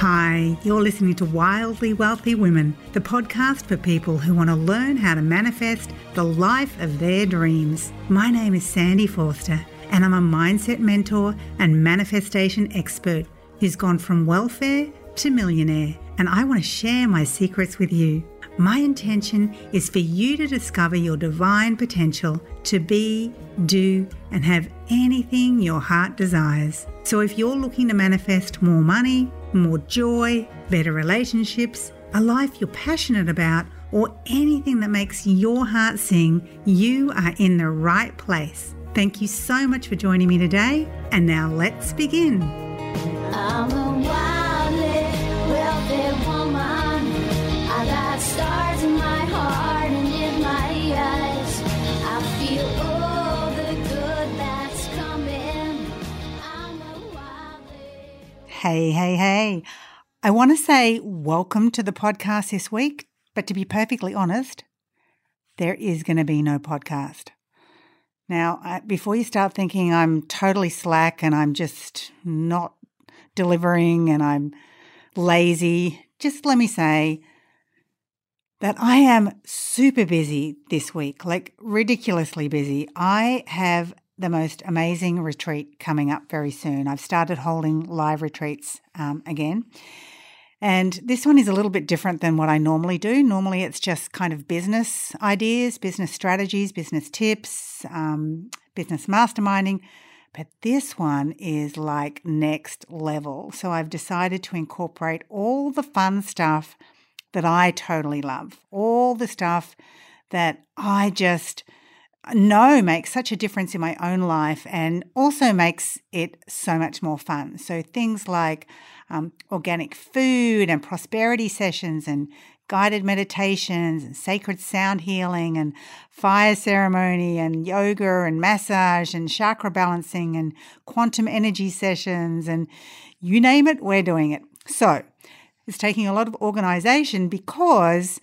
Hi, you're listening to Wildly Wealthy Women, the podcast for people who want to learn how to manifest the life of their dreams. My name is Sandy Forster, and I'm a mindset mentor and manifestation expert who's gone from welfare to millionaire, and I want to share my secrets with you. My intention is for you to discover your divine potential to be, do, and have anything your heart desires. So if you're looking to manifest more money, more joy, better relationships, a life you're passionate about, or anything that makes your heart sing, you are in the right place. Thank you so much for joining me today, and now let's begin. Hey, hey, hey. I want to say welcome to the podcast this week, but to be perfectly honest, there is going to be no podcast. Now, before you start thinking I'm totally slack and I'm just not delivering and I'm lazy, just let me say that I am super busy this week, like ridiculously busy. I have the most amazing retreat coming up very soon. I've started holding live retreats um, again. And this one is a little bit different than what I normally do. Normally, it's just kind of business ideas, business strategies, business tips, um, business masterminding. But this one is like next level. So I've decided to incorporate all the fun stuff that I totally love, all the stuff that I just know makes such a difference in my own life and also makes it so much more fun. So things like um, organic food and prosperity sessions and guided meditations and sacred sound healing and fire ceremony and yoga and massage and chakra balancing and quantum energy sessions and you name it, we're doing it. So it's taking a lot of organization because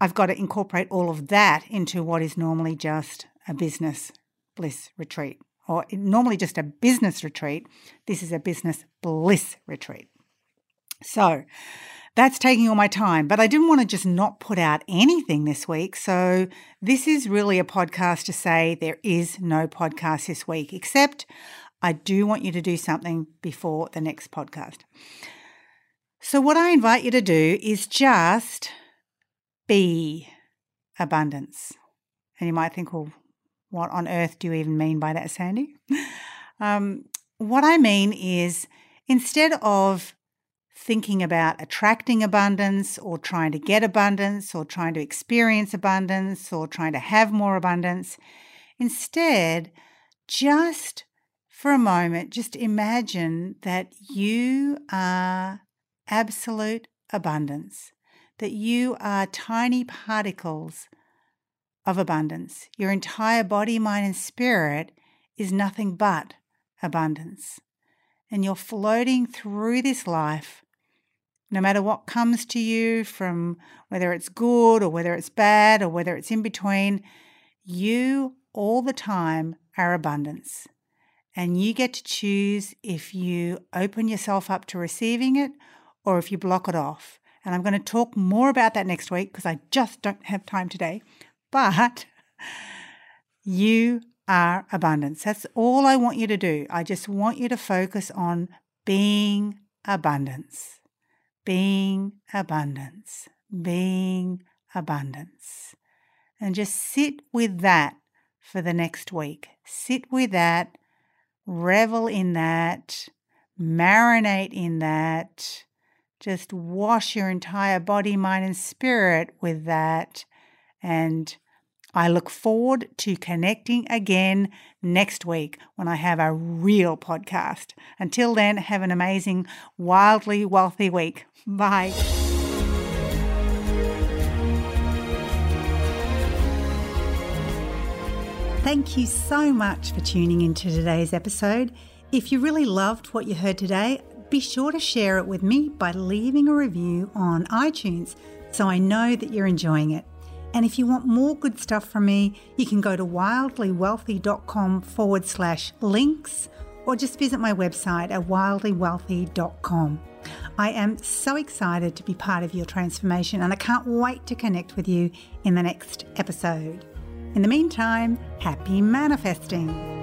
I've got to incorporate all of that into what is normally just a business bliss retreat, or normally just a business retreat. This is a business bliss retreat. So that's taking all my time, but I didn't want to just not put out anything this week. So this is really a podcast to say there is no podcast this week, except I do want you to do something before the next podcast. So, what I invite you to do is just be abundance. And you might think, well, what on earth do you even mean by that, Sandy? Um, what I mean is instead of thinking about attracting abundance or trying to get abundance or trying to experience abundance or trying to have more abundance, instead, just for a moment, just imagine that you are absolute abundance, that you are tiny particles of abundance. Your entire body, mind, and spirit is nothing but abundance. And you're floating through this life, no matter what comes to you from whether it's good or whether it's bad or whether it's in between, you all the time are abundance. And you get to choose if you open yourself up to receiving it or if you block it off. And I'm going to talk more about that next week because I just don't have time today. But you are abundance. That's all I want you to do. I just want you to focus on being abundance, being abundance, being abundance. And just sit with that for the next week. Sit with that, revel in that, marinate in that. Just wash your entire body, mind, and spirit with that. And I look forward to connecting again next week when I have a real podcast. Until then, have an amazing, wildly wealthy week. Bye. Thank you so much for tuning into today's episode. If you really loved what you heard today, be sure to share it with me by leaving a review on iTunes so I know that you're enjoying it. And if you want more good stuff from me, you can go to wildlywealthy.com forward slash links or just visit my website at wildlywealthy.com. I am so excited to be part of your transformation and I can't wait to connect with you in the next episode. In the meantime, happy manifesting.